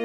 Oh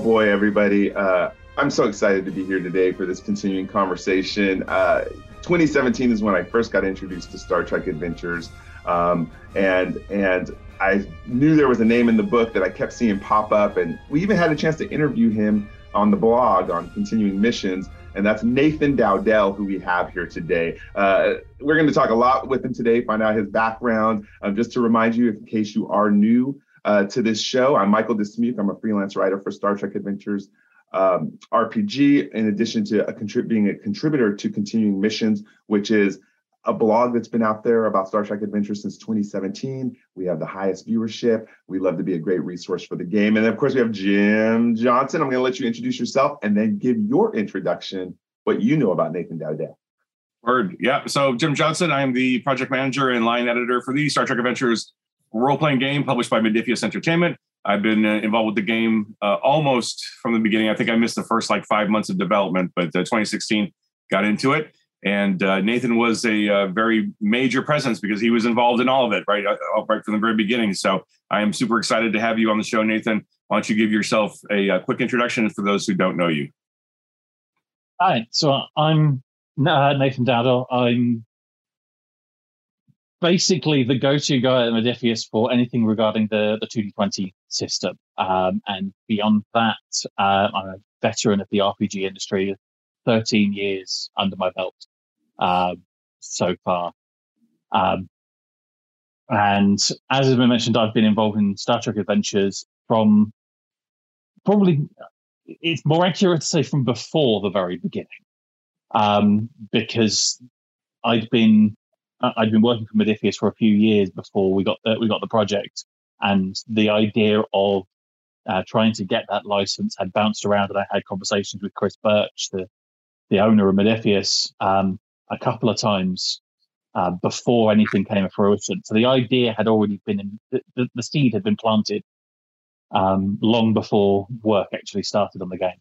boy, everybody. Uh, I'm so excited to be here today for this continuing conversation. Uh, 2017 is when I first got introduced to Star Trek Adventures. Um, and and I knew there was a name in the book that I kept seeing pop up, and we even had a chance to interview him on the blog on continuing missions, and that's Nathan Dowdell, who we have here today. Uh, we're going to talk a lot with him today, find out his background. Um, just to remind you, in case you are new, uh, to this show. I'm Michael Dismuke. I'm a freelance writer for Star Trek Adventures um, RPG, in addition to a contrib- being a contributor to Continuing Missions, which is a blog that's been out there about Star Trek Adventures since 2017. We have the highest viewership. We love to be a great resource for the game. And of course, we have Jim Johnson. I'm going to let you introduce yourself and then give your introduction, what you know about Nathan Dowdell. Word. Yeah. So, Jim Johnson, I'm the project manager and line editor for the Star Trek Adventures role playing game published by Modiphius Entertainment. I've been uh, involved with the game uh, almost from the beginning. I think I missed the first like five months of development, but uh, 2016 got into it. And uh, Nathan was a uh, very major presence because he was involved in all of it, right, uh, right from the very beginning. So I am super excited to have you on the show, Nathan. Why don't you give yourself a, a quick introduction for those who don't know you? Hi, so I'm Nathan Dowdell. I'm basically the go-to guy at Modiphius for anything regarding the, the 2D20 system. Um, and beyond that, uh, I'm a veteran of the RPG industry, 13 years under my belt um, so far. Um, and as has been mentioned, I've been involved in Star Trek adventures from probably, it's more accurate to say from before the very beginning. Um, because I'd been I'd been working for Modiphius for a few years before we got the, we got the project, and the idea of uh, trying to get that license had bounced around, and I had conversations with Chris Birch, the the owner of Modiphius, um, a couple of times uh, before anything came to fruition. So the idea had already been in, the, the seed had been planted um, long before work actually started on the game.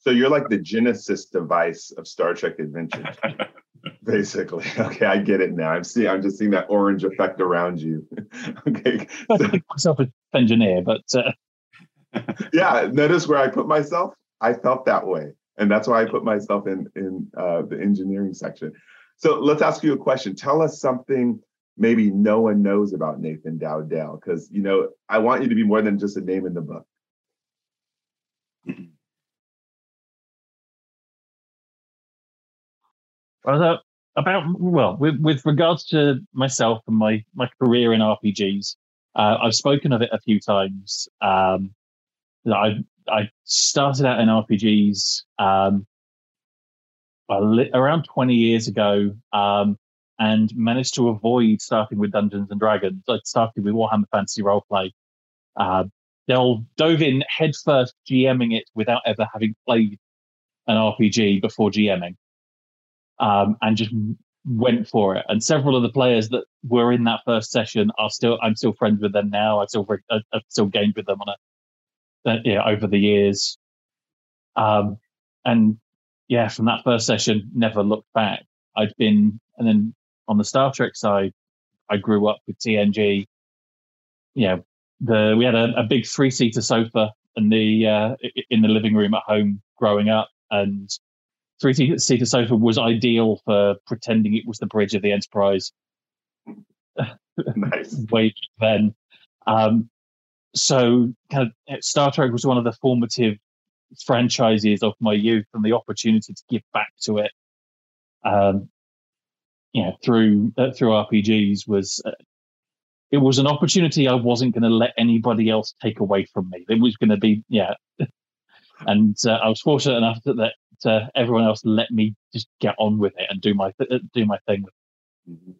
So you're like the Genesis device of Star Trek Adventures. Basically, okay, I get it now. I'm seeing. I'm just seeing that orange effect around you. okay, so, myself as engineer, but uh... yeah, notice where I put myself. I felt that way, and that's why I put myself in in uh, the engineering section. So let's ask you a question. Tell us something maybe no one knows about Nathan Dowdell, because you know I want you to be more than just a name in the book. Well, about well, with, with regards to myself and my my career in RPGs, uh, I've spoken of it a few times. Um, I I started out in RPGs um, around twenty years ago, um, and managed to avoid starting with Dungeons and Dragons. I started with Warhammer Fantasy Roleplay. Uh, they'll dove in headfirst, GMing it without ever having played an RPG before GMing um, and just went for it. And several of the players that were in that first session are still, I'm still friends with them now. I've still, I've still gamed with them on a, uh, yeah, over the years. Um, and yeah, from that first session, never looked back. I'd been, and then on the Star Trek side, I grew up with TNG. Yeah, the we had a, a big three seater sofa in the uh, in the living room at home growing up, and three seater sofa was ideal for pretending it was the bridge of the Enterprise. nice. Way then. Um, so kind of Star Trek was one of the formative franchises of my youth and the opportunity to give back to it. Um, you know, through uh, through RPGs was uh, it was an opportunity I wasn't going to let anybody else take away from me. It was going to be yeah, and uh, I was fortunate enough that, that uh, everyone else let me just get on with it and do my th- do my thing. Mm-hmm.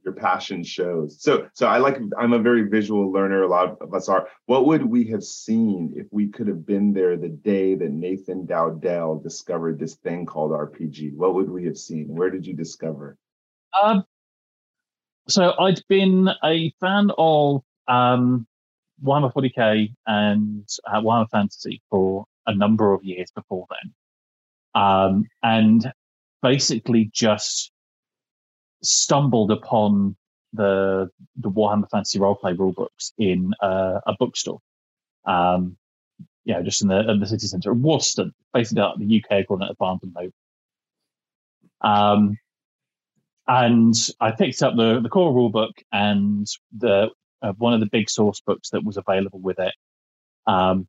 Your passion shows. So, so I like. I'm a very visual learner. A lot of us are. What would we have seen if we could have been there the day that Nathan Dowdell discovered this thing called RPG? What would we have seen? Where did you discover? Um, so I'd been a fan of um, Warhammer 40k and uh, Warhammer Fantasy for a number of years before then, um, and basically just stumbled upon the the Warhammer Fantasy roleplay rulebooks in uh, a bookstore. Um, yeah, just in the, in the city centre Waterstones, basically like the UK equivalent of Barnes and Noble. Um, and I picked up the the core rulebook and the uh, one of the big source books that was available with it. Um,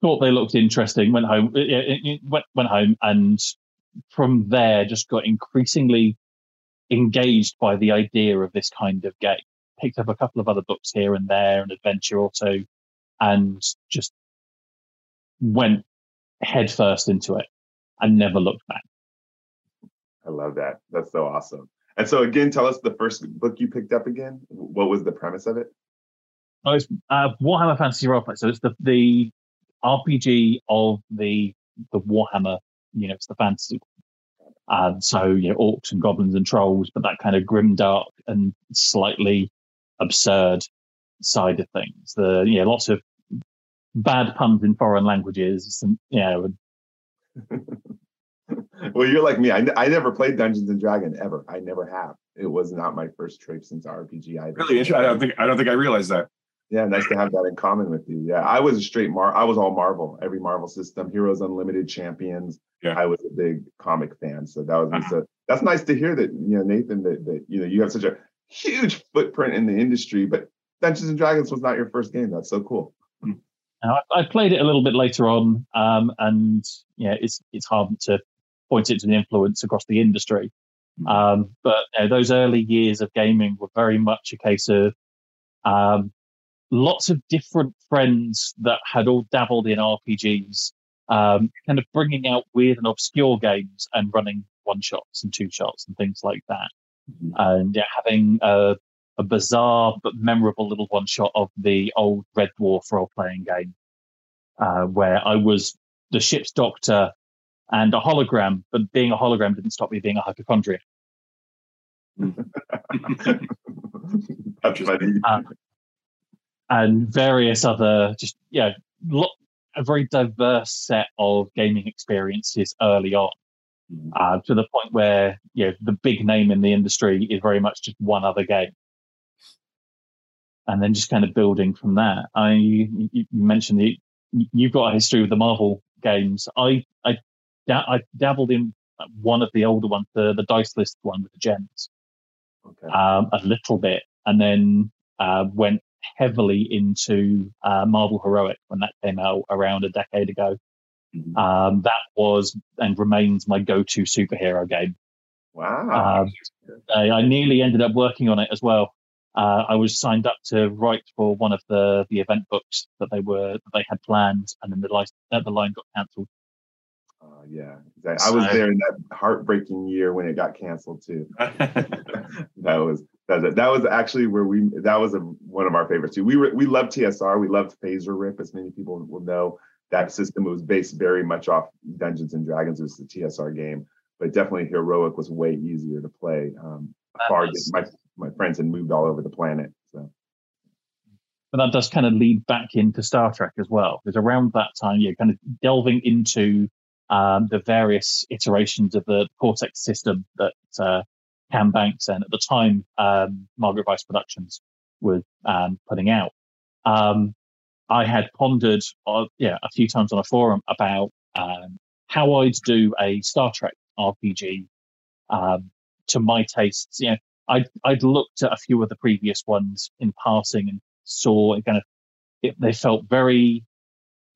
thought they looked interesting. Went home, it, it went, went home, and from there just got increasingly engaged by the idea of this kind of game. Picked up a couple of other books here and there, an adventure or two, and just went headfirst into it and never looked back. I love that. That's so awesome. And so, again, tell us the first book you picked up again. What was the premise of it? Oh, it's uh, Warhammer Fantasy Roleplay. So it's the the RPG of the the Warhammer, you know, it's the fantasy. and so you know, orcs and goblins and trolls, but that kind of grim, dark, and slightly absurd side of things. The you know, lots of bad puns in foreign languages, and you know. well, you're like me. I, n- I never played Dungeons and Dragons ever. I never have. It was not my first trip since RPG. I really. I don't think I don't think I realized that. Yeah, nice to have that in common with you. Yeah, I was a straight Mar. I was all Marvel, every Marvel system, Heroes Unlimited, Champions. Yeah, I was a big comic fan, so that was uh-huh. so. That's nice to hear that you know Nathan that that you know you have such a huge footprint in the industry, but Dungeons and Dragons was not your first game. That's so cool. Hmm. I, I played it a little bit later on, um, and yeah, it's it's hard to point it to the influence across the industry. Hmm. Um, but you know, those early years of gaming were very much a case of um, lots of different friends that had all dabbled in RPGs, um, kind of bringing out weird and obscure games and running one shots and two shots and things like that. Mm-hmm. And yeah, having a, a, bizarre but memorable little one shot of the old Red Dwarf role playing game, uh, where I was the ship's doctor and a hologram, but being a hologram didn't stop me being a hypochondriac. and various other just yeah a very diverse set of gaming experiences early on. Mm. uh, to the point where you know, the big name in the industry is very much just one other game. And then just kind of building from that. I you, you mentioned that you've got a history with the marvel games. I i i dabbled in one of the older ones the the dice list one with the gens okay. um, a little bit. And then uh, went heavily into uh, Marvel Heroic when that came out around a decade ago. Mm-hmm. Um, that was and remains my go-to superhero game. Wow! Um, I, I, nearly ended up working on it as well. Uh, I was signed up to write for one of the the event books that they were that they had planned, and then the line uh, the line got cancelled. Uh, yeah, exactly. I was there in that heartbreaking year when it got canceled too. that was that, that was actually where we that was a, one of our favorites too. We were we loved TSR. We loved FASERIP, as many people will know. That system was based very much off Dungeons and Dragons. It was the TSR game, but definitely Heroic was way easier to play. Um, far my my friends had moved all over the planet, so. But that does kind of lead back into Star Trek as well, because around that time you're kind of delving into um, the various iterations of the Cortex system that uh, Cam Banks and at the time um, Margaret Weis Productions was um, putting out. Um, I had pondered, uh, yeah, a few times on a forum about um, how I'd do a Star Trek RPG um, to my tastes. Know, I'd, I'd looked at a few of the previous ones in passing and saw it kind of it, they felt very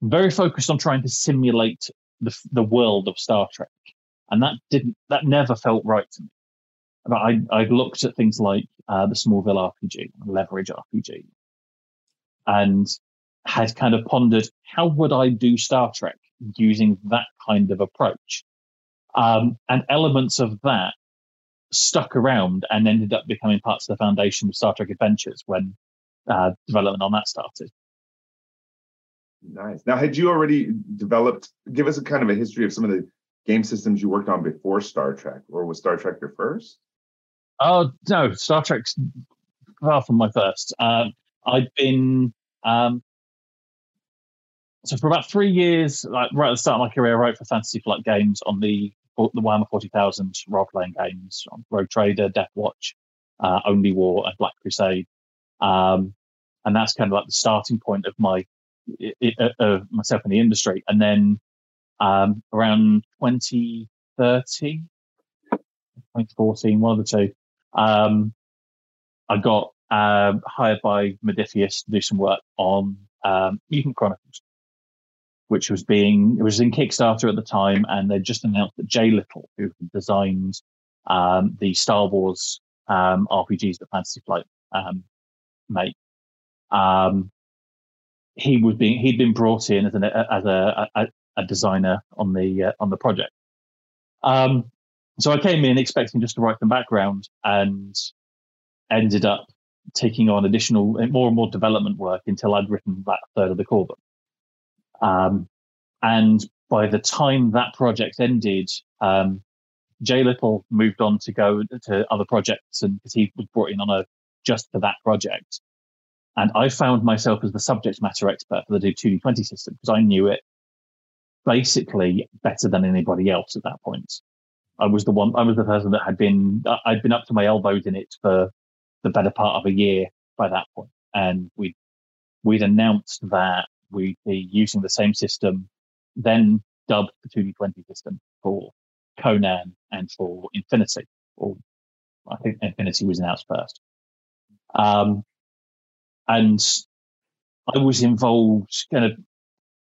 very focused on trying to simulate the the world of Star Trek, and that didn't that never felt right to me. I, I looked at things like uh, the Smallville RPG, Leverage RPG, and had kind of pondered how would I do Star Trek using that kind of approach. Um, and elements of that stuck around and ended up becoming parts of the foundation of Star Trek Adventures when uh, development on that started. Nice. Now, had you already developed? Give us a kind of a history of some of the game systems you worked on before Star Trek, or was Star Trek your first? Oh no, Star Trek's far from my first. Um, I'd been um, so for about three years, like right at the start of my career, I wrote for Fantasy Flight Games on the the Warhammer Forty Thousand role playing games, Rogue Trader, Deathwatch, uh, Only War, and Black Crusade. Um, and that's kind of like the starting point of my of myself in the industry. And then um, around 2013, 2014, one of the two, um, I got uh, hired by Modiphius to do some work on um, Mutant Chronicles, which was being it was in Kickstarter at the time, and they just announced that Jay Little, who designed um, the Star Wars um, RPGs that Fantasy Flight um, make, um, he was being he'd been brought in as an as a, a, a designer on the uh, on the project. So I came in expecting just to write the background and ended up taking on additional more and more development work until I'd written that third of the core book. Um, and by the time that project ended, um, Jay Little moved on to go to other projects, and because he was brought in on a just for that project. And I found myself as the subject matter expert for the 2D20 system because I knew it basically better than anybody else at that point. I was the one, I was the person that had been, I'd been up to my elbows in it for the better part of a year by that. And we, we'd announced that we'd be using the same system, then dubbed the 2D20 system for Conan and for Infinity, or I think Infinity was announced first. Um, and I was involved kind of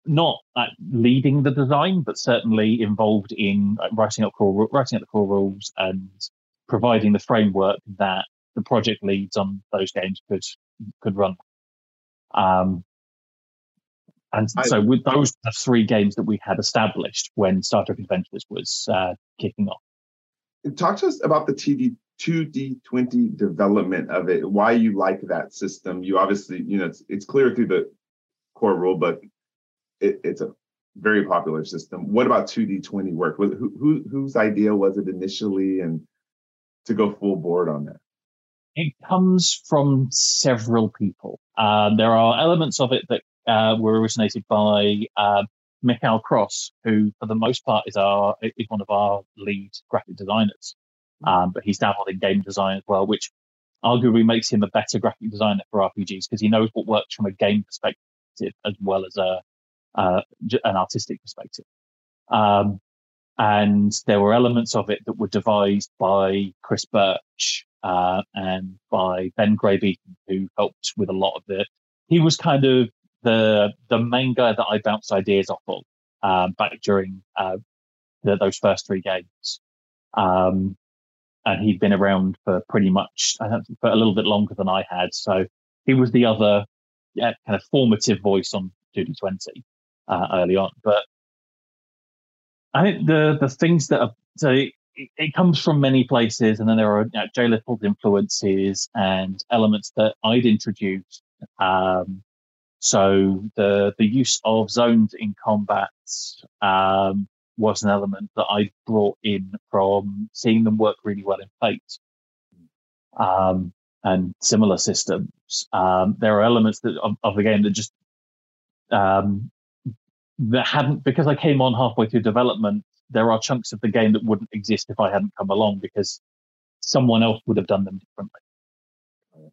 not at leading the design, but certainly involved in writing up core, writing up the core rules and providing the framework that the project leads on those games could could run. Um, and I, so with those the three games that we had established when Star Trek Adventures was uh, kicking off. Talk to us about the TD 2D20 development of it, why you like that system. You obviously, you know, it's, it's clear through the core rulebook. It, it's a very popular system. What about 2D20 work? Who, who, whose idea was it initially and to go full board on that? It comes from several people. Uh, there are elements of it that uh, were originated by uh, Michal Cross, who, for the most part, is our is one of our lead graphic designers. Um, but he's dabbled in game design as well, which arguably makes him a better graphic designer for RPGs because he knows what works from a game perspective as well as a uh, an artistic perspective. Um, and there were elements of it that were devised by Chris Birch uh, and by Ben Graybeaton, who helped with a lot of the. He was kind of the the main guy that I bounced ideas off of um, back during uh, the, those first three games. Um, and he'd been around for pretty much for a little bit longer than I had. So he was the other yeah, kind of formative voice on 2D20 uh, early on. But I think the the things that are so it, it comes from many places, and then there are you know, Jay Little's influences and elements that I'd introduced. Um, so the the use of zones in combat, um, was an element that I brought in from seeing them work really well in Fate um, and similar systems. Um, there are elements that, of, of, the game that just um, that hadn't because I came on halfway through development. There are chunks of the game that wouldn't exist if I hadn't come along because someone else would have done them differently.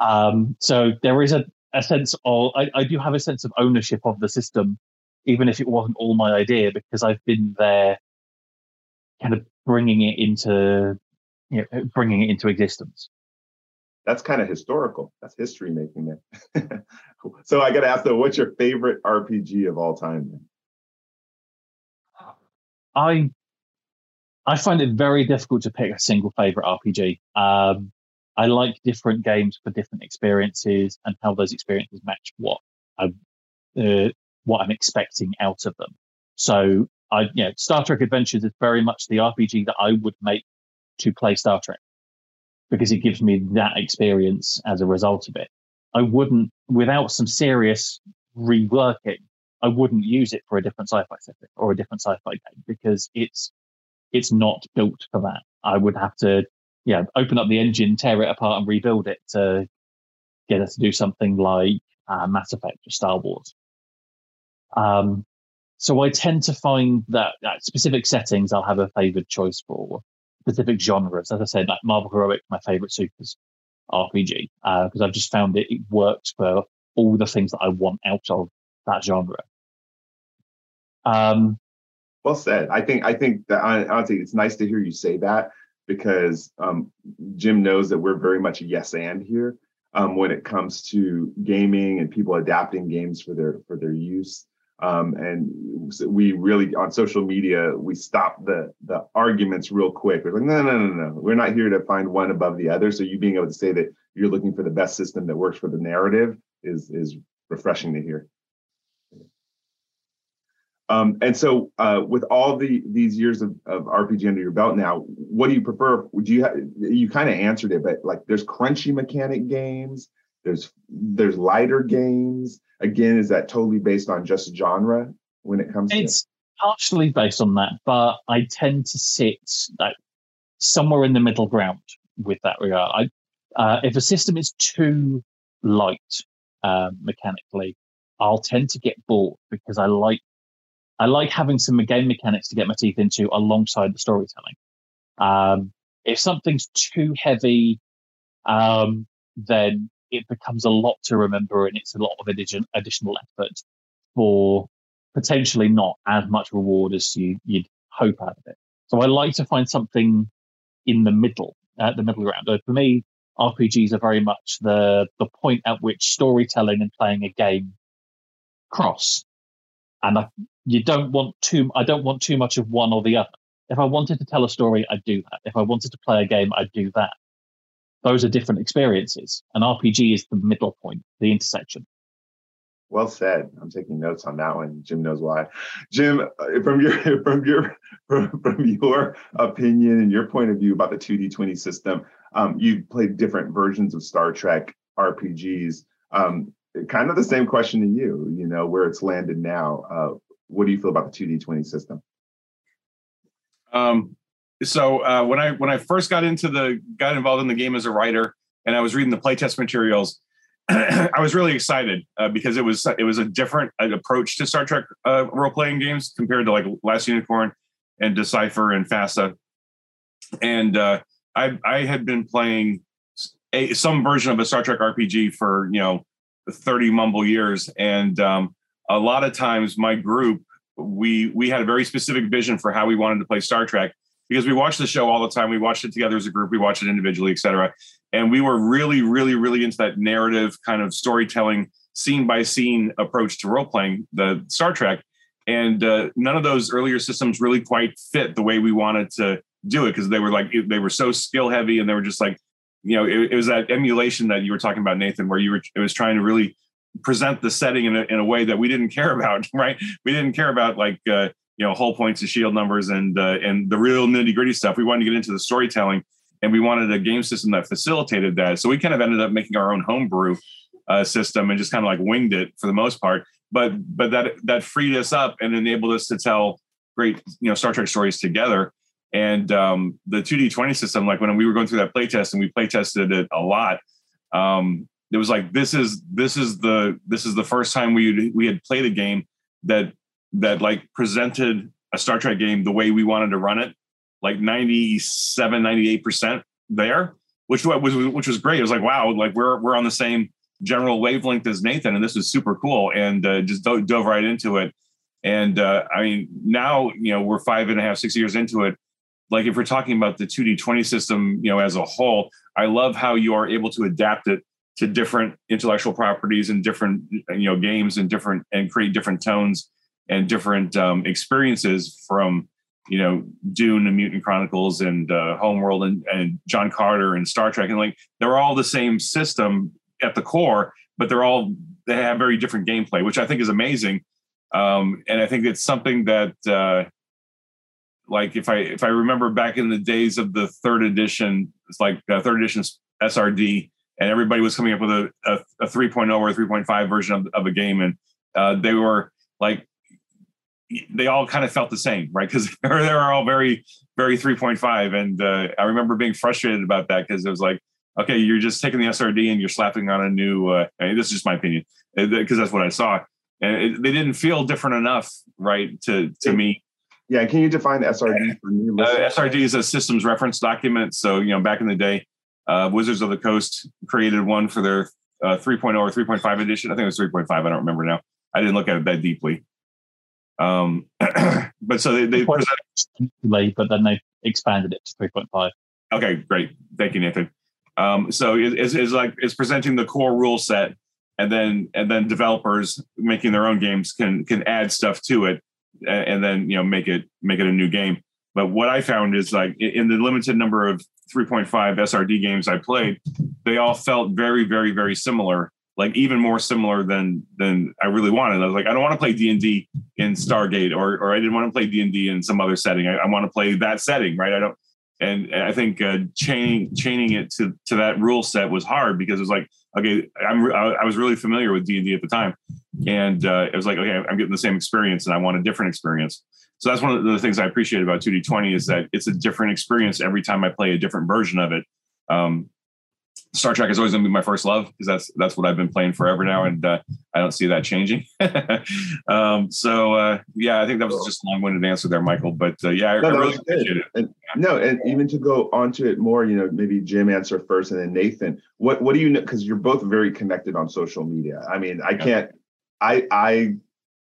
Um, so there is a, a sense of I, I do have a sense of ownership of the system even if it wasn't all my idea, because I've been there, kind of bringing it into, you know, bringing it into existence. That's kind of historical. That's history making there. so I got to ask though, what's your favorite RPG of all time? I I find it very difficult to pick a single favorite RPG. Um, I like different games for different experiences and how those experiences match what I, uh, what I'm expecting out of them. So I, you know, Star Trek Adventures is very much the RPG that I would make to play Star Trek because it gives me that experience as a result of it. I wouldn't, without some serious reworking, I wouldn't use it for a different sci-fi setting or a different sci-fi game because it's, it's not built for that. I would have to yeah, open up the engine, tear it apart, and rebuild it to get us to do something like uh, Mass Effect or Star Wars. Um, so I tend to find that at specific settings, I'll have a favored choice for specific genres. As I said, like Marvel Heroic, my favorite supers RPG, because uh, I've just found it, it works for all the things that I want out of that genre. Um, well said. I think I think that honestly, it's nice to hear you say that because um, Jim knows that we're very much a yes and here um, when it comes to gaming and people adapting games for their for their use. Um, and we really on social media we stop the the arguments real quick. We're like, no, no, no, no. We're not here to find one above the other. So you being able to say that you're looking for the best system that works for the narrative is is refreshing to hear. Um, and so, uh, with all the these years of, of RPG under your belt now, what do you prefer? Would you ha- you kind of answered it, but like there's crunchy mechanic games, there's there's lighter games. Again, is that totally based on just genre when it comes? To It's to- partially based on that, but I tend to sit like somewhere in the middle ground with that regard. I, uh, if a system is too light uh, mechanically, I'll tend to get bored because I like I like having some game mechanics to get my teeth into alongside the storytelling. Um, if something's too heavy, um, then it becomes a lot to remember and it's a lot of addition, additional effort for potentially not as much reward as you, would hope out of it. So I like to find something in the middle, uh, the middle ground. So for me, RPGs are very much the the point at which storytelling and playing a game cross. And I, you don't want too. I don't want too much of one or the other. If I wanted to tell a story, I'd do that. If I wanted to play a game, I'd do that. Those are different experiences. An RPG is the middle point, the intersection. Well said. I'm taking notes on that one. Jim knows why. Jim, uh, from your from your from, from your opinion and your point of view about the 2D20 system, um, you've played different versions of Star Trek RPGs. Um, kind of the same question to you. You know where it's landed now. Uh, what do you feel about the 2D20 system? Um, so uh, when I when I first got into the got involved in the game as a writer, and I was reading the playtest materials, I was really excited uh, because it was it was a different approach to Star Trek uh, role playing games compared to like Last Unicorn and Decipher and FASA. And uh, I I had been playing a, some version of a Star Trek RPG for you know 30 mumble years, and um, a lot of times my group we we had a very specific vision for how we wanted to play Star Trek because we watched the show all the time. We watched it together as a group. We watched it individually, etc. And we were really, really, really into that narrative kind of storytelling, scene by scene approach to role playing the Star Trek. And uh, none of those earlier systems really quite fit the way we wanted to do it because they were like they were so skill heavy and they were just like you know it, it was that emulation that you were talking about Nathan where you were it was trying to really present the setting in a, in a way that we didn't care about, right? We didn't care about like uh, you know whole points of shield numbers and uh, and the real nitty gritty stuff. We wanted to get into the storytelling, and we wanted a game system that facilitated that. So we kind of ended up making our own homebrew uh, system and just kind of like winged it for the most part. But but that that freed us up and enabled us to tell great you know Star Trek stories together. And um, the 2D20 system, like when we were going through that playtest and we play tested it a lot, um, it was like this is this is the this is the first time we we had played a game that that like presented a Star Trek game the way we wanted to run it, like 97, 98% there, which was which was great. It was like, wow, like we're we're on the same general wavelength as Nathan, and this was super cool. And uh, just dove, dove right into it. And uh, I mean, now you know we're five and a half, six years into it. Like if we're talking about the 2D20 system, you know, as a whole, I love how you are able to adapt it to different intellectual properties and different you know games and different and create different tones and different um, experiences from you know Dune and Mutant Chronicles and uh, Homeworld and, and John Carter and Star Trek and like they're all the same system at the core, but they're all they have very different gameplay, which I think is amazing. Um, and I think it's something that uh, like if I if I remember back in the days of the third edition, it's like uh, third edition SRD and everybody was coming up with a, a, a 3.0 or 3.5 version of, of a game and uh, they were like they all kind of felt the same, right? Because they were all very, very 3.5. And uh, I remember being frustrated about that because it was like, okay, you're just taking the SRD and you're slapping on a new, uh, this is just my opinion, because uh, that's what I saw. And it, they didn't feel different enough, right, to, to me. Yeah, can you define SRD for me? Uh, SRD is a systems reference document. So, you know, back in the day, uh, Wizards of the Coast created one for their uh, 3.0 or 3.5 edition. I think it was 3.5. I don't remember now. I didn't look at it that deeply. Um, but so they, they late, but then they expanded it to 3.5. Okay, great. Thank you, Nathan. Um, so it, it's, it's like it's presenting the core rule set, and then and then developers making their own games can can add stuff to it, and, and then you know make it make it a new game. But what I found is like in the limited number of 3.5 SRD games I played, they all felt very, very, very similar like even more similar than than I really wanted. I was like, I don't want to play D and D in Stargate, or or I didn't want to play D and D in some other setting. I, I, want to play that setting, right? I don't, and I think uh, chaining chaining it to to that rule set was hard because it was like, okay, I'm I was really familiar with D and D at the time, and uh, it was like, okay, I'm getting the same experience, and I want a different experience. So that's one of the things I appreciate about 2D20 is that it's a different experience every time I play a different version of it. Um, Star Trek is always going to be my first love because that's that's what I've been playing forever now, and uh, I don't see that changing. um, so uh, yeah, I think that was just a long-winded answer there, Michael. But uh, yeah, I, no, I really appreciate it. And, no, and even to go onto it more, you know, maybe Jim answer first, and then Nathan. What what do you know? Because you're both very connected on social media. I mean, I can't. I I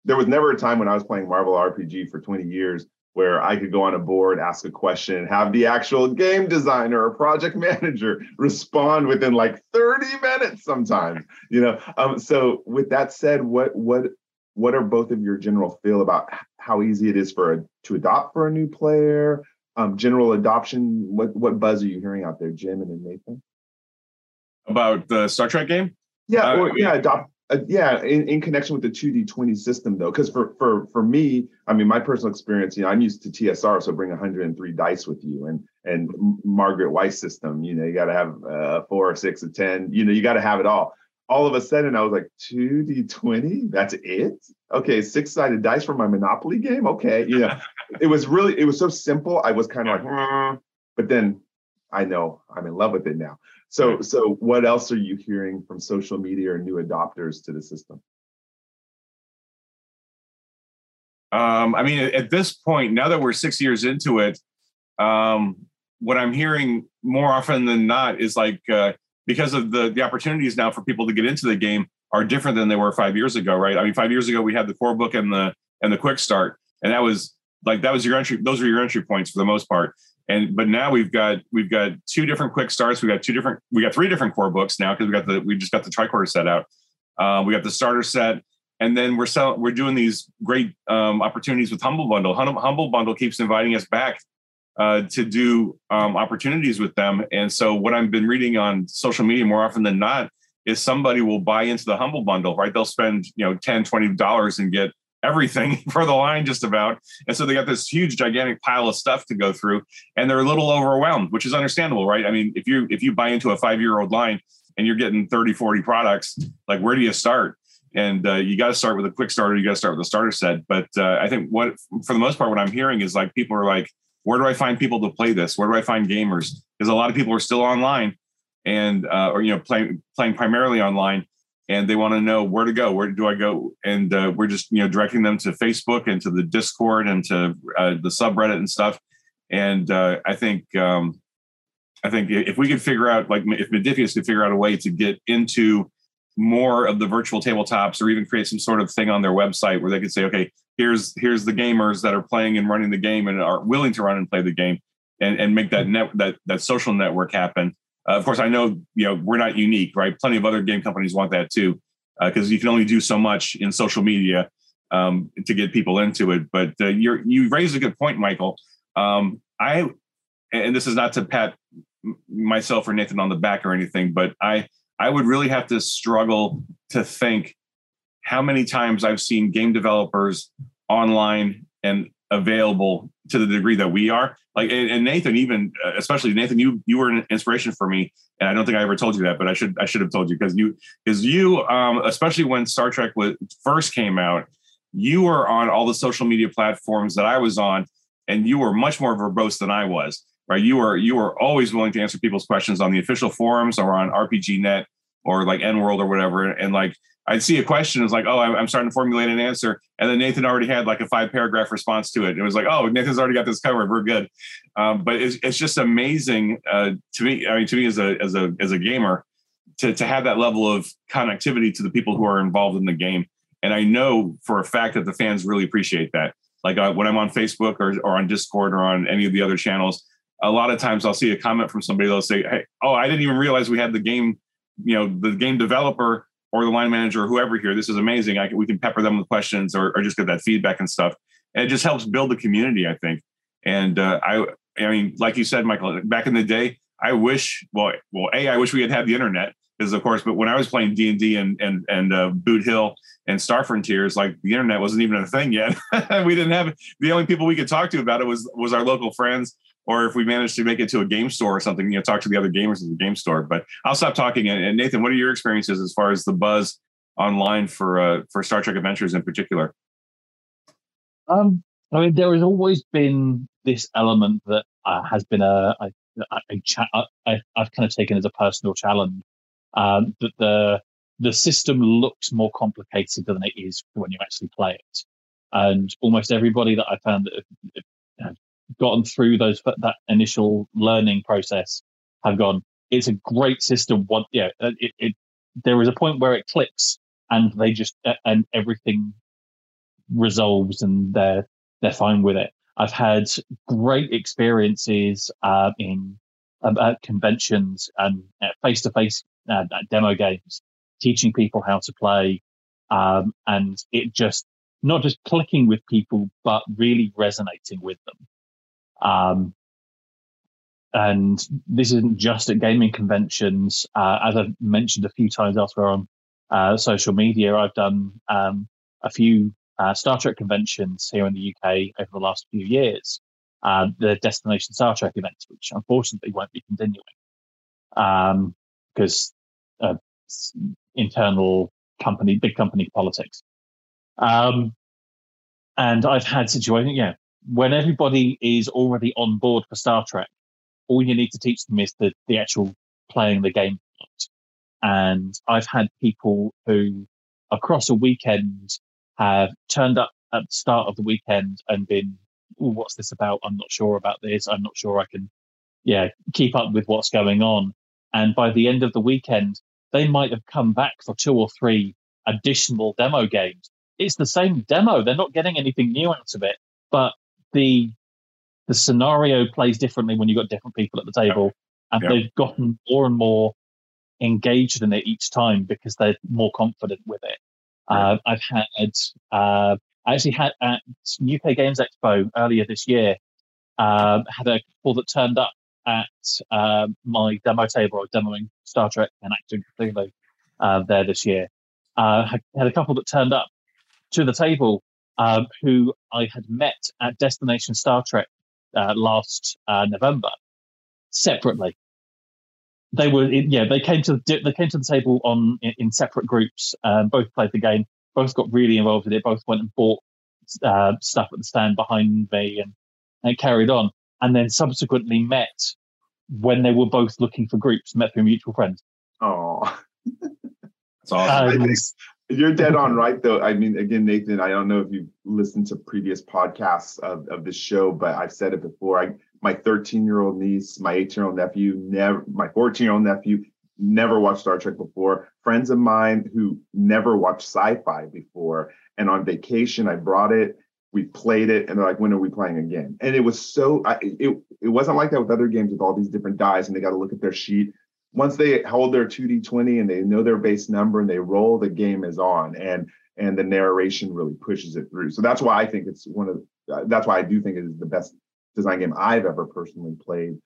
there was never a time when I was playing Marvel RPG for 20 years where I could go on a board, ask a question, have the actual game designer or project manager respond within like 30 minutes sometimes, you know. Um, so with that said, what what what are both of your general feel about how easy it is for a, to adopt for a new player? Um, general adoption, what what buzz are you hearing out there, Jim and then Nathan? About the Star Trek game? Yeah, uh, or yeah, adopt uh, yeah, in, in connection with the 2D20 system though, because for for for me, I mean, my personal experience, you know, I'm used to TSR, so bring 103 dice with you, and and Margaret Weis system, you know, you got to have a four or six or ten, you know, you got to have it all. All of a sudden, I was like, 2D20, that's it? Okay, six sided dice for my Monopoly game. Okay, you know, it was really, it was so simple. I was kind of like, mm. but then I know I'm in love with it now. So, so what else are you hearing from social media or new adopters to the system? Um, I mean, at this point, now that we're six years into it, um, what I'm hearing more often than not is like uh, because of the the opportunities now for people to get into the game are different than they were five years ago, right? I mean, five years ago we had the core book and the and the quick start, and that was like that was your entry; those were your entry points for the most part and but now we've got we've got two different quick starts. We've got two different we got three different core books now because we got the we just got the tricorder set out. Uh, we got the starter set and then we're selling we're doing these great um, opportunities with humble bundle. Humble bundle keeps inviting us back uh, to do um, opportunities with them. And so what i've been reading on social media more often than not is somebody will buy into the humble bundle right? They'll spend you know 10 20 dollars and get everything for the line just about. And so they got this huge gigantic pile of stuff to go through and they're a little overwhelmed, which is understandable, right? I mean, if you if you buy into a 5-year-old line and you're getting 30 40 products, like where do you start? And uh, you got to start with a quick starter. You got to start with a starter set. But uh, I think what, for the most part, what I'm hearing is like people are like, where do I find people to play this? Where do I find gamers? Because a lot of people are still online and uh, or you know playing playing primarily online and they want to know where to go. Where do I go? And uh, we're just you know directing them to Facebook and to the Discord and to uh, the subreddit and stuff. And uh, I think um, I think if we could figure out like if Modiphius could figure out a way to get into more of the virtual tabletops or even create some sort of thing on their website where they could say, okay, here's here's the gamers that are playing and running the game and are willing to run and play the game and, and make that net that that social network happen uh, of course, I know you know we're not unique, right? Plenty of other game companies want that too, because uh, you can only do so much in social media um, to get people into it. But uh, you you raised a good point, Michael. Um, I and this is not to pat myself or Nathan on the back or anything, but I I would really have to struggle to think how many times I've seen game developers online and available to the degree that we are. Like, and, and, Nathan, even uh, especially Nathan, you you were an inspiration for me, and I don't think I ever told you that, but I should I should have told you because you because you um, especially when Star Trek was first came out, you were on all the social media platforms that I was on, and you were much more verbose than I was. Right? You were you were always willing to answer people's questions on the official forums or on RPGNet or like N EN World or whatever. And like I'd see a question, it's like, oh, I'm starting to formulate an answer, and then Nathan already had like a five paragraph response to it. It was like, oh, Nathan's already got this covered. We're good. Um, but it's, it's just amazing uh, to me. I mean, to me as a as a as a gamer, to to have that level of connectivity to the people who are involved in the game. And I know for a fact that the fans really appreciate that. Like uh, when I'm on Facebook or, or on Discord or on any of the other channels, a lot of times I'll see a comment from somebody. They'll say, "Hey, oh, I didn't even realize we had the game. You know, the game developer or the line manager or whoever here. This is amazing. I can, we can pepper them with questions or, or just get that feedback and stuff. And it just helps build the community, I think. And uh, I, I mean, like you said, Michael, back in the day, I wish, well, well, a, I wish we had had the internet because, of course, but when I was playing D and D and and and uh, Boot Hill and Star Frontiers, like the internet wasn't even a thing yet. we didn't have the only people we could talk to about it was was our local friends or if we manage to make it to a game store or something, you know, talk to the other gamers at the game store. But I'll stop talking. And, Nathan, what are your experiences as far as the buzz online for uh, for Star Trek Adventures in particular? Um, I mean, there has always been this element that uh, has been a, a, a cha- I, have kind of taken as a personal challenge. Um, that the the system looks more complicated than it is when you actually play it, and almost everybody that I found that gotten through those that initial learning process have gone. It's a great system. One, yeah, uh, it, it there is a point where it clicks and they just and everything resolves and they're they're fine with it. I've had great experiences uh, in at conventions and face to face demo games, teaching people how to play, um, and it just not just clicking with people, but really resonating with them. Um, and this isn't just at gaming conventions. Uh, as I've mentioned a few times elsewhere on uh, social media, I've done um, a few uh, Star Trek conventions here in the UK over the last few years. Uh, the Destination Star Trek events, which unfortunately won't be continuing um, because of internal company, big company politics. Um, and I've had situations, yeah, when everybody is already on board for Star Trek, all you need to teach them is the, the actual playing the game. And I've had people who across a weekend have turned up at the start of the weekend and been, what's this about? I'm not sure about this. I'm not sure I can, yeah, keep up with what's going on. And by the end of the weekend, they might have come back for two or three additional demo games. It's the same demo. They're not getting anything new out of it, but the the scenario plays differently when you've got different people at the table, and they've gotten more and more engaged in it each time because they're more confident with it. Uh, I've had uh, I actually had at UK Games Expo earlier this year uh, had a couple that turned up at uh, my demo table. I was demoing Star Trek and Achtung! Cthulhu uh, there this year. Uh, had a couple that turned up to the table um, who I had met at Destination Star Trek uh, last uh, November separately. They were, in, yeah, they came to the, they came to the table on in, in separate groups. Um, both played the game. Both got really involved with it. Both went and bought uh, stuff at the stand behind me and, and carried on. And then subsequently met when they were both looking for groups. Met through mutual friends. Oh, that's awesome. Um, you're dead on right, though. I mean, again, Nathan, I don't know if you've listened to previous podcasts of, of this show, but I've said it before. I, my 13 year old niece, my 18 year old nephew, never, my 14 year old nephew, never watched Star Trek before. Friends of mine who never watched sci-fi before, and on vacation, I brought it. We played it, and they're like, "When are we playing again?" And it was so. I, it it wasn't like that with other games with all these different dies, and they got to look at their sheet once they hold their 2d20 and they know their base number and they roll the game is on and and the narration really pushes it through. So that's why i think it's one of uh, that's why i do think it is the best design game i've ever personally played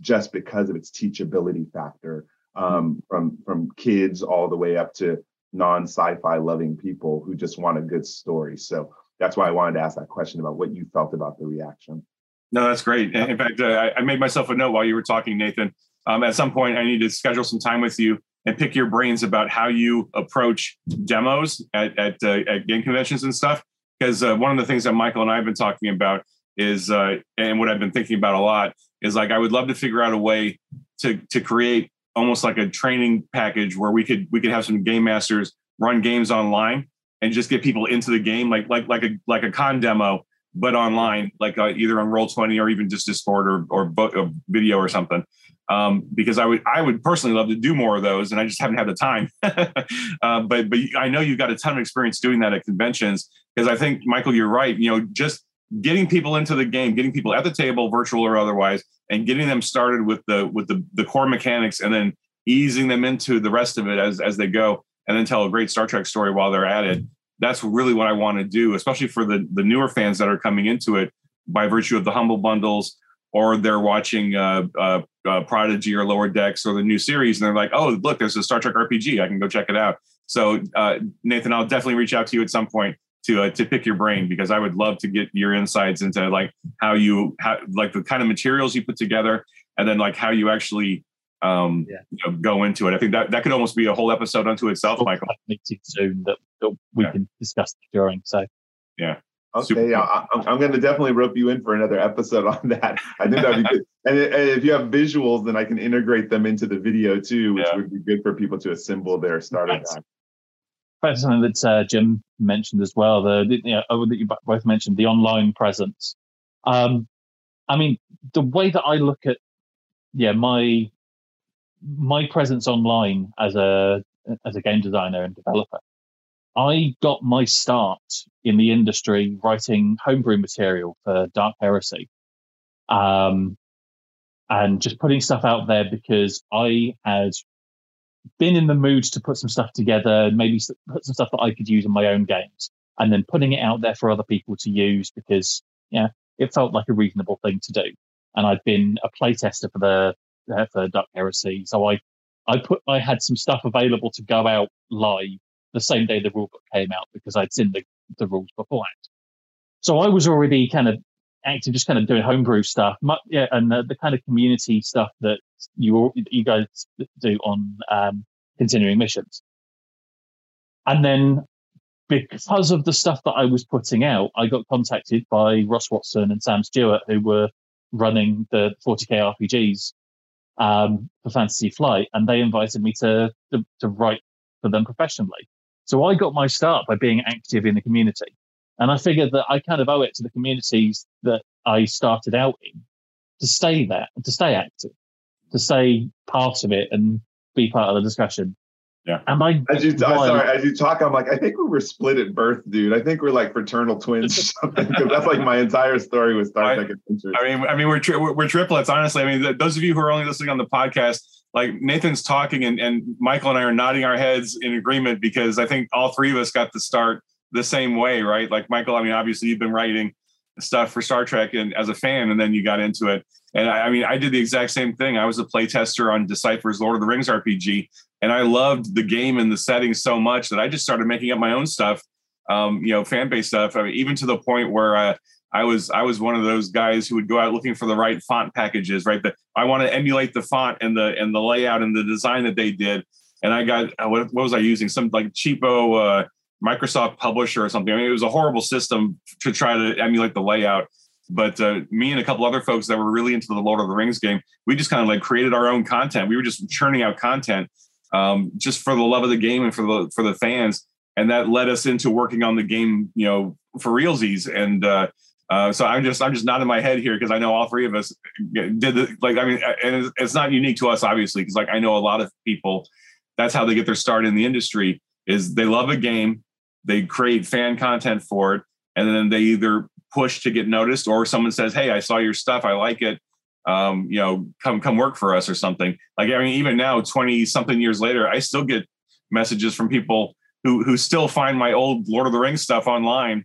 just because of its teachability factor um, from from kids all the way up to non sci-fi loving people who just want a good story. So that's why i wanted to ask that question about what you felt about the reaction. No that's great. In fact uh, i made myself a note while you were talking nathan um, at some point, I need to schedule some time with you and pick your brains about how you approach demos at at, uh, at game conventions and stuff. because uh, one of the things that Michael and I have been talking about is, uh, and what I've been thinking about a lot is like I would love to figure out a way to to create almost like a training package where we could we could have some game masters run games online and just get people into the game like like like a like a con demo but online like uh, either on roll 20 or even just discord or or, or video or something um, because I would I would personally love to do more of those, and I just haven't had the time. uh, but but I know you've got a ton of experience doing that at conventions because I think Michael, you're right. You know, just getting people into the game, getting people at the table, virtual or otherwise, and getting them started with the with the the core mechanics, and then easing them into the rest of it as as they go, and then tell a great Star Trek story while they're at it. That's really what I want to do, especially for the the newer fans that are coming into it by virtue of the humble bundles or they're watching uh, uh, uh, Prodigy or Lower Decks or the new series, and they're like, "Oh, look, there's a Star Trek RPG. I can go check it out." So, uh, Nathan, I'll definitely reach out to you at some point to uh, to pick your brain because I would love to get your insights into like how you how like the kind of materials you put together, and then like how you actually um, yeah. you know, go into it. I think that that could almost be a whole episode unto itself, Michael. Meeting soon that, that we yeah. can discuss during. So yeah. Okay, yeah, I, am going to definitely rope you in for another episode on that. I think that'd be good. And, and, if you have visuals, then I can integrate them into the video too, which yeah. would be good for people to assemble their starter pack. That's something that uh, Jim mentioned as well. The, the you know, oh, that you both mentioned the online presence. Um, I mean, the way that I look at, yeah, my my presence online as a as a game designer and developer I got my start in the industry writing homebrew material for Dark Heresy. Um, and just putting stuff out there because I had been in the mood to put some stuff together, maybe put some stuff that I could use in my own games, and then putting it out there for other people to use because, yeah, it felt like a reasonable thing to do. And I'd been a playtester for the uh, for Dark Heresy, so I I put I had some stuff available to go out live the same day the rulebook came out because I'd seen the, the rules beforehand. So I was already kind of active, just kind of doing homebrew stuff, yeah, and the, the, kind of community stuff that you you guys do on um, continuing missions. And then because of the stuff that I was putting out, I got contacted by Ross Watson and Sam Stewart, who were running the 40k RPGs um, for Fantasy Flight, and they invited me to, to, to write for them professionally. So I got my start by being active in the community. And I figured that I kind of owe it to the communities that I started out in to stay there, to stay active, to stay part of it and be part of the discussion. Yeah. And I, as you, t- sorry, as you talk, I'm like, I think we were split at birth, dude. I think we're like fraternal twins or something. Because that's like my entire story with Star Trek Adventures. I mean, I mean, we're, tri- we're, we're triplets, honestly. I mean, those of you who are only listening on the podcast, like Nathan's talking and, and Michael and I are nodding our heads in agreement because I think all three of us got to start the same way, right? Like Michael, I mean, obviously you've been writing stuff for Star Trek and as a fan, and then you got into it. And I, I mean, I did the exact same thing. I was a playtester on Decipher's Lord of the Rings RPG, and I loved the game and the setting so much that I just started making up my own stuff, um, you know, fan based stuff. I mean, even to the point where uh, I was I was one of those guys who would go out looking for the right font packages, right? That I want to emulate the font and the and the layout and the design that they did. And I got uh, what, what was I using? Some like cheapo uh, Microsoft Publisher or something. I mean, it was a horrible system to try to emulate the layout. But uh, me and a couple other folks that were really into the Lord of the Rings game, we just kind of like created our own content. We were just churning out content um, just for the love of the game and for the for the fans, and that led us into working on the game, you know, for realsies. And uh, uh, so I'm just I'm just nodding my head here because I know all three of us did the, like I mean and it's not unique to us obviously because like I know a lot of people that's how they get their start in the industry is they love a game they create fan content for it and then they either push to get noticed or someone says hey I saw your stuff I like it um, you know come come work for us or something. Like I mean even now 20 something years later I still get messages from people who who still find my old Lord of the Rings stuff online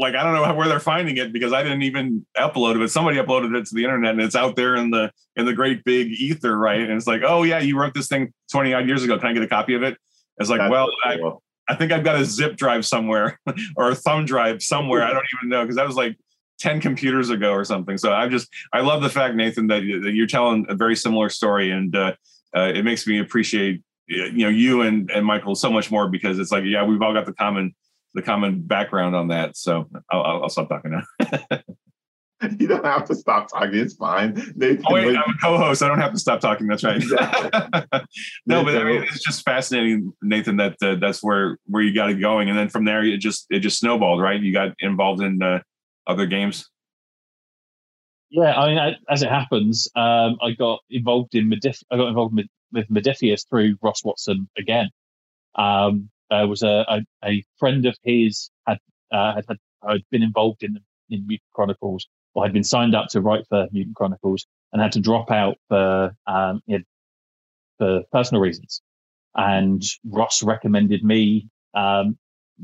like I don't know where they're finding it because I didn't even upload it, but somebody uploaded it to the internet and it's out there in the in the great big ether, right? And it's like, oh yeah, you wrote this thing 20 odd years ago. Can I get a copy of it? It's like, That's well, cool. I, I think I've got a zip drive somewhere or a thumb drive somewhere. I don't even know because that was like 10 computers ago or something. So I just I love the fact, Nathan, that, that you're telling a very similar story, and uh, uh, it makes me appreciate you know you and and Michael so much more because it's like yeah, we've all got the common the common background on that. So I'll, I'll stop talking now. you don't have to stop talking. It's fine. Nathan, oh, wait, I'm a co-host. I don't have to stop talking. That's right. Exactly. no, but I mean, it's just fascinating, Nathan. That uh, that's where where you got it going, and then from there, it just it just snowballed, right? You got involved in uh, other games. Yeah, I mean, as it happens, um, I got involved in Modif- I got involved with, with Modiphius through Ross Watson again. Um, there was a, a, a friend of his had, uh, had, had been involved in in Mutant Chronicles or had been signed up to write for Mutant Chronicles and had to drop out for um, for personal reasons. And Ross recommended me um,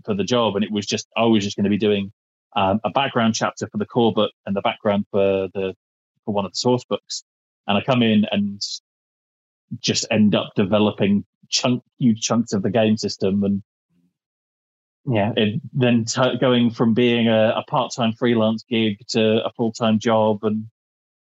for the job, and it was just I was just going to be doing um, a background chapter for the core book and the background for the for one of the source books. And I come in and just end up developing chunk huge chunks of the game system and yeah, it, then t- going from being a, a, part-time freelance gig to a full-time job, and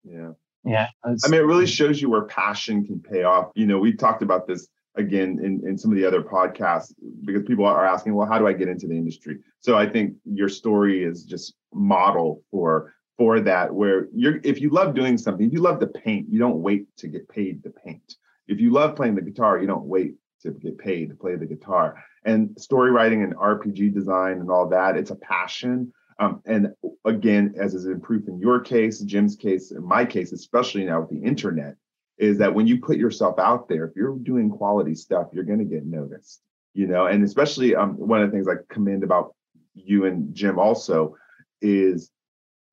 yeah, yeah. I mean, it really shows you where passion can pay off. You know, we talked about this again in, in some of the other podcasts because people are asking, well, how do I get into the industry? So I think your story is just model for for that. Where you're, if you love doing something, if you love to paint, you don't wait to get paid to paint. If you love playing the guitar, you don't wait to get paid to play the guitar. And story writing and RPG design and all that, it's a passion. Um, and again, as is in proof in your case, Jim's case, in my case, especially now with the internet, is that when you put yourself out there, if you're doing quality stuff, you're going to get noticed. You know, and especially um, one of the things I commend about you and Jim also is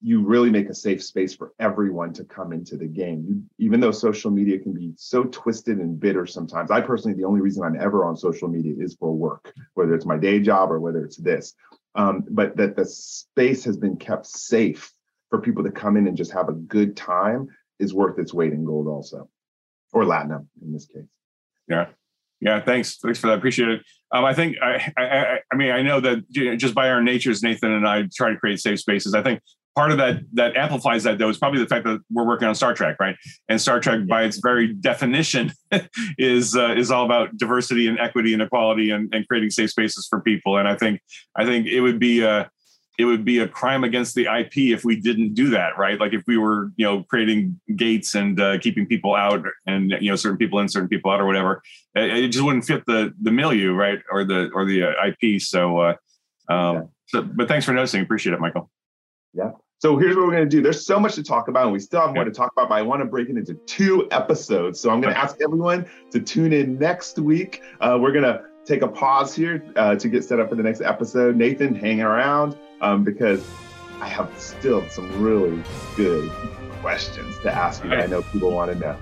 you really make a safe space for everyone to come into the game. You, even though social media can be so twisted and bitter sometimes, I personally, the only reason I'm ever on social media is for work, whether it's my day job or whether it's this. Um, but that the space has been kept safe for people to come in and just have a good time is worth its weight in gold, also, or Latinum in this case. Yeah. Yeah, thanks. Thanks for that. Appreciate it. Um, I think I, I, I mean, I know that just by our natures, Nathan and I try to create safe spaces. I think part of that that amplifies that though is probably the fact that we're working on Star Trek, right? And Star Trek, by its very definition, is uh, is all about diversity and equity and equality and, and creating safe spaces for people. And I think I think it would be a it would be a crime against the IP if we didn't do that, right? Like if we were, you know, creating gates and uh, keeping people out and you know certain people in, certain people out, or whatever. It, it just wouldn't fit the the milieu, right, or the or the uh, IP. So, uh, um, so, but thanks for noticing. Appreciate it, Michael. Yeah. So here's what we're going to do. There's so much to talk about, and we still have more to talk about, but I want to break it into two episodes. So I'm going to ask everyone to tune in next week. Uh, we're going to take a pause here uh, to get set up for the next episode. Nathan, hang around um, because I have still some really good questions to ask you that I know people want to know.